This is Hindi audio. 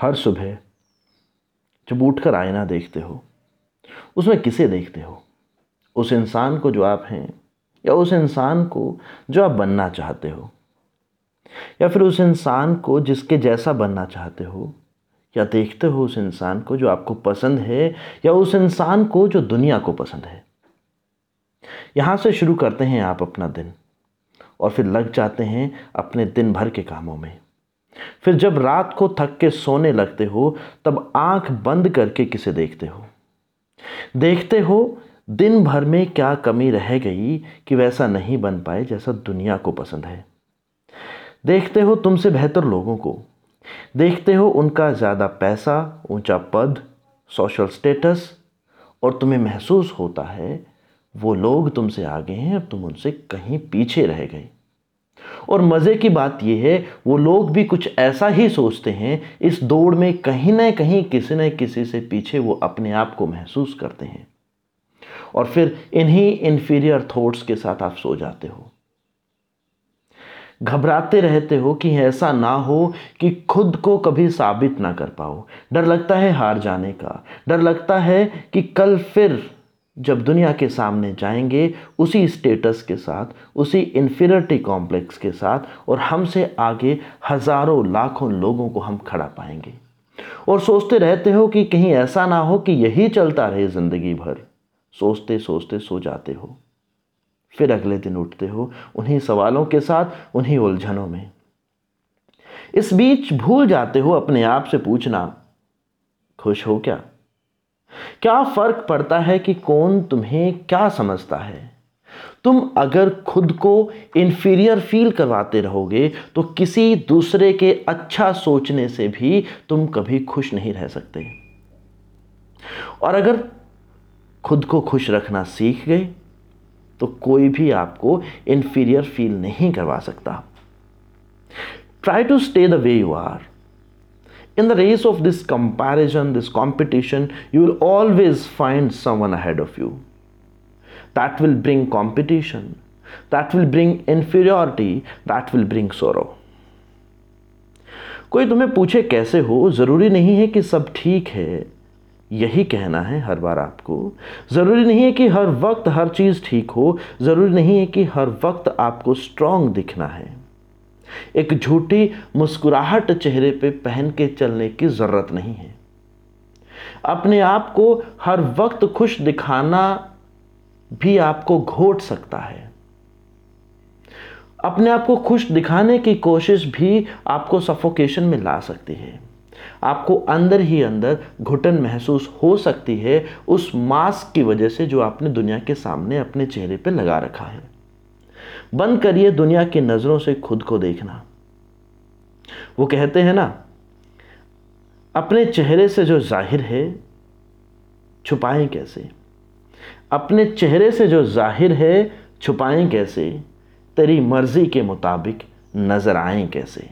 हर सुबह जब उठकर आईना देखते हो, उसमें किसे देखते हो? उस इंसान को जो आप हैं, या उस इंसान को जो आप बनना चाहते हो? या फिर उस इंसान को जिसके जैसा बनना चाहते हो, या देखते हो उस इंसान को जो आपको पसंद है, या उस इंसान को जो दुनिया को पसंद है? यहाँ से शुरू करते हैं आप अपना दिन, और फिर लग जाते हैं अपने दिन भर के कामों में। फिर जब रात को थक के सोने लगते हो, तब आँख बंद करके किसे देखते हो? देखते हो, दिन भर में क्या कमी रह गई कि वैसा नहीं बन पाए जैसा दुनिया को पसंद है? देखते हो तुमसे बेहतर लोगों को। देखते हो उनका ज़्यादा पैसा, ऊँचा पद सोशल स्टेटस और तुम्हें महसूस होता है, वो लोग तुमसे आगे हैं, अब तुम उनसे कहीं पीछे रह गए। और मज़े की बात यह है, वो लोग भी कुछ ऐसा ही सोचते हैं, इस दौड़ में कहीं ना कहीं किसी न किसी से पीछे वो अपने आप को महसूस करते हैं। और फिर इन्हीं इन्फीरियर थॉट्स के साथ आप सो जाते हो। घबराते रहते हो कि ऐसा ना हो कि खुद को कभी साबित ना कर पाओ। डर लगता है हार जाने का। डर लगता है कि कल फिर जब दुनिया के सामने जाएँगे, उसी स्टेटस के साथ, उसी इन्फिनिटी कॉम्प्लेक्स के साथ, और हमसे आगे हज़ारों लाखों लोगों को हम खड़ा पाएँगे। और सोचते रहते हो कि कहीं ऐसा ना हो कि यही चलता रहे ज़िंदगी भर। सोचते सोचते सो जाते हो। फिर अगले दिन उठते हो, उन्हीं सवालों के साथ, उन्हीं उलझनों में। इस बीच भूल जाते हो अपने आप से पूछना, खुश हो क्या? क्या फ़र्क पड़ता है कि कौन तुम्हें क्या समझता है? तुम अगर खुद को इन्फीरियर फील करवाते रहोगे तो किसी दूसरे के अच्छा सोचने से भी तुम कभी खुश नहीं रह सकते। और अगर खुद को खुश रखना सीख गए तो कोई भी आपको इन्फीरियर फील नहीं करवा सकता। Try to stay the way you are in the race of this comparison, this competition, you will always find someone ahead of you. That will bring competition, that will bring inferiority, that will bring sorrow. कोई तुम्हें पूछे कैसे हो ज़रूरी नहीं है कि सब ठीक है यही कहना है हर बार आपको ज़रूरी नहीं है कि हर वक्त हर चीज़ ठीक हो ज़रूरी नहीं है कि हर वक्त आपको स्ट्रांग दिखना है एक झूठी मुस्कुराहट चेहरे पे पहन के चलने की ज़रूरत नहीं है। अपने आप को हर वक्त खुश दिखाना भी आपको घोट सकता है। अपने आप को खुश दिखाने की कोशिश भी आपको सफोकेशन में ला सकती है। आपको अंदर ही अंदर घुटन महसूस हो सकती है उस मास्क की वजह से जो आपने दुनिया के सामने अपने चेहरे पे लगा रखा है। बंद करिए दुनिया की नज़रों से खुद को देखना। वो कहते हैं ना, अपने चेहरे से जो ज़ाहिर है, छुपाएँ कैसे? अपने चेहरे से जो ज़ाहिर है, छुपाएँ कैसे? तेरी मर्ज़ी के मुताबिक नज़र आए कैसे?